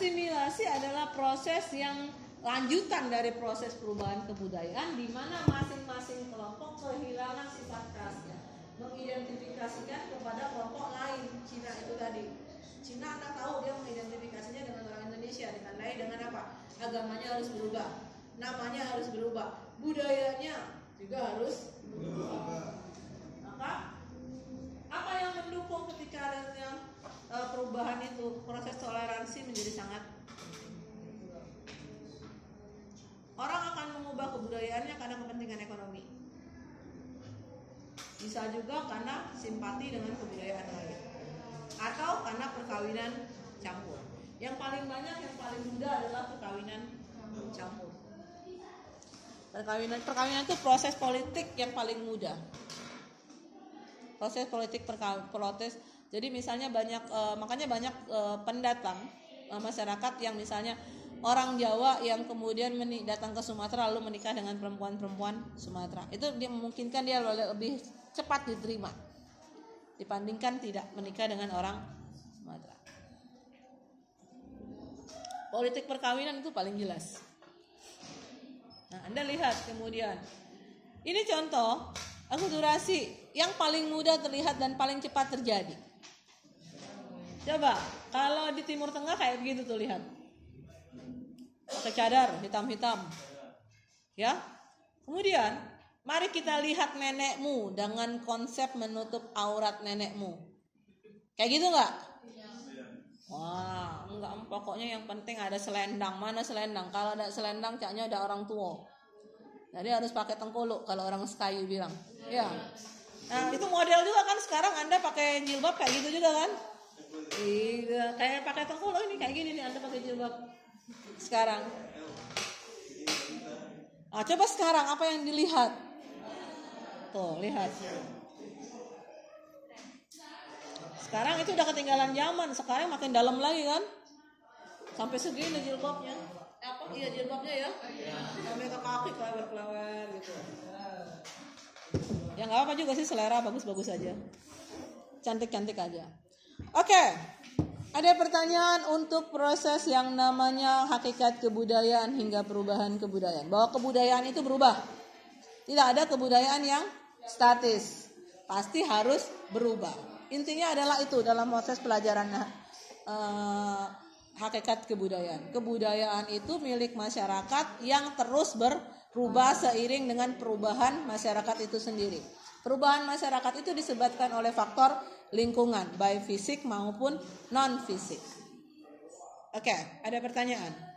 asimilasi adalah proses yang lanjutan dari proses perubahan kebudayaan di mana masing-masing kelompok kehilangan sifat khasnya mengidentifikasikan kepada kelompok lain. Cina itu tadi. Cina anda tahu dia mengidentifikasinya dengan orang Indonesia ditandai dengan apa? Agamanya harus berubah. Namanya harus berubah. Budayanya juga harus berubah maka apa yang mendukung ketika adanya uh, perubahan itu proses toleransi menjadi sangat orang akan mengubah kebudayaannya karena kepentingan ekonomi. Bisa juga karena simpati dengan kebudayaan lain. Atau karena perkawinan campur. Yang paling banyak yang paling mudah adalah perkawinan campur. Perkawinan perkawinan itu proses politik yang paling mudah. Proses politik protes jadi misalnya banyak e, makanya banyak e, pendatang e, masyarakat yang misalnya orang Jawa yang kemudian datang ke Sumatera lalu menikah dengan perempuan-perempuan Sumatera. Itu dia memungkinkan dia lebih cepat diterima dibandingkan tidak menikah dengan orang Sumatera. Politik perkawinan itu paling jelas. Nah anda lihat kemudian. Ini contoh akulturasi yang paling mudah terlihat dan paling cepat terjadi. Coba, kalau di Timur Tengah kayak begitu tuh lihat. Pakai cadar hitam-hitam. Ya. Kemudian, mari kita lihat nenekmu dengan konsep menutup aurat nenekmu. Kayak gitu nggak? Wah, enggak pokoknya yang penting ada selendang. Mana selendang? Kalau ada selendang, caknya ada orang tua. Jadi harus pakai tengkuluk kalau orang Sekayu bilang. Ya. Nah, itu model juga kan sekarang Anda pakai jilbab kayak gitu juga kan? Iya, kayak pakai tengkuluk ini kayak gini nih Anda pakai jilbab. Sekarang. Nah, coba sekarang apa yang dilihat? Tuh, lihat. Sekarang itu udah ketinggalan zaman, sekarang makin dalam lagi kan? Sampai segini jilbabnya apa? Iya jilbabnya ya? Sampai ke kaki kelewer kelewer gitu. Ya nggak apa juga sih selera bagus-bagus aja. Cantik-cantik aja. Oke ada pertanyaan untuk proses yang namanya hakikat kebudayaan hingga perubahan kebudayaan. Bahwa kebudayaan itu berubah. Tidak ada kebudayaan yang statis. Pasti harus berubah. Intinya adalah itu dalam proses pelajaran uh, hakikat kebudayaan. Kebudayaan itu milik masyarakat yang terus berubah seiring dengan perubahan masyarakat itu sendiri. Perubahan masyarakat itu disebabkan oleh faktor lingkungan, baik fisik maupun non fisik. Oke, ada pertanyaan?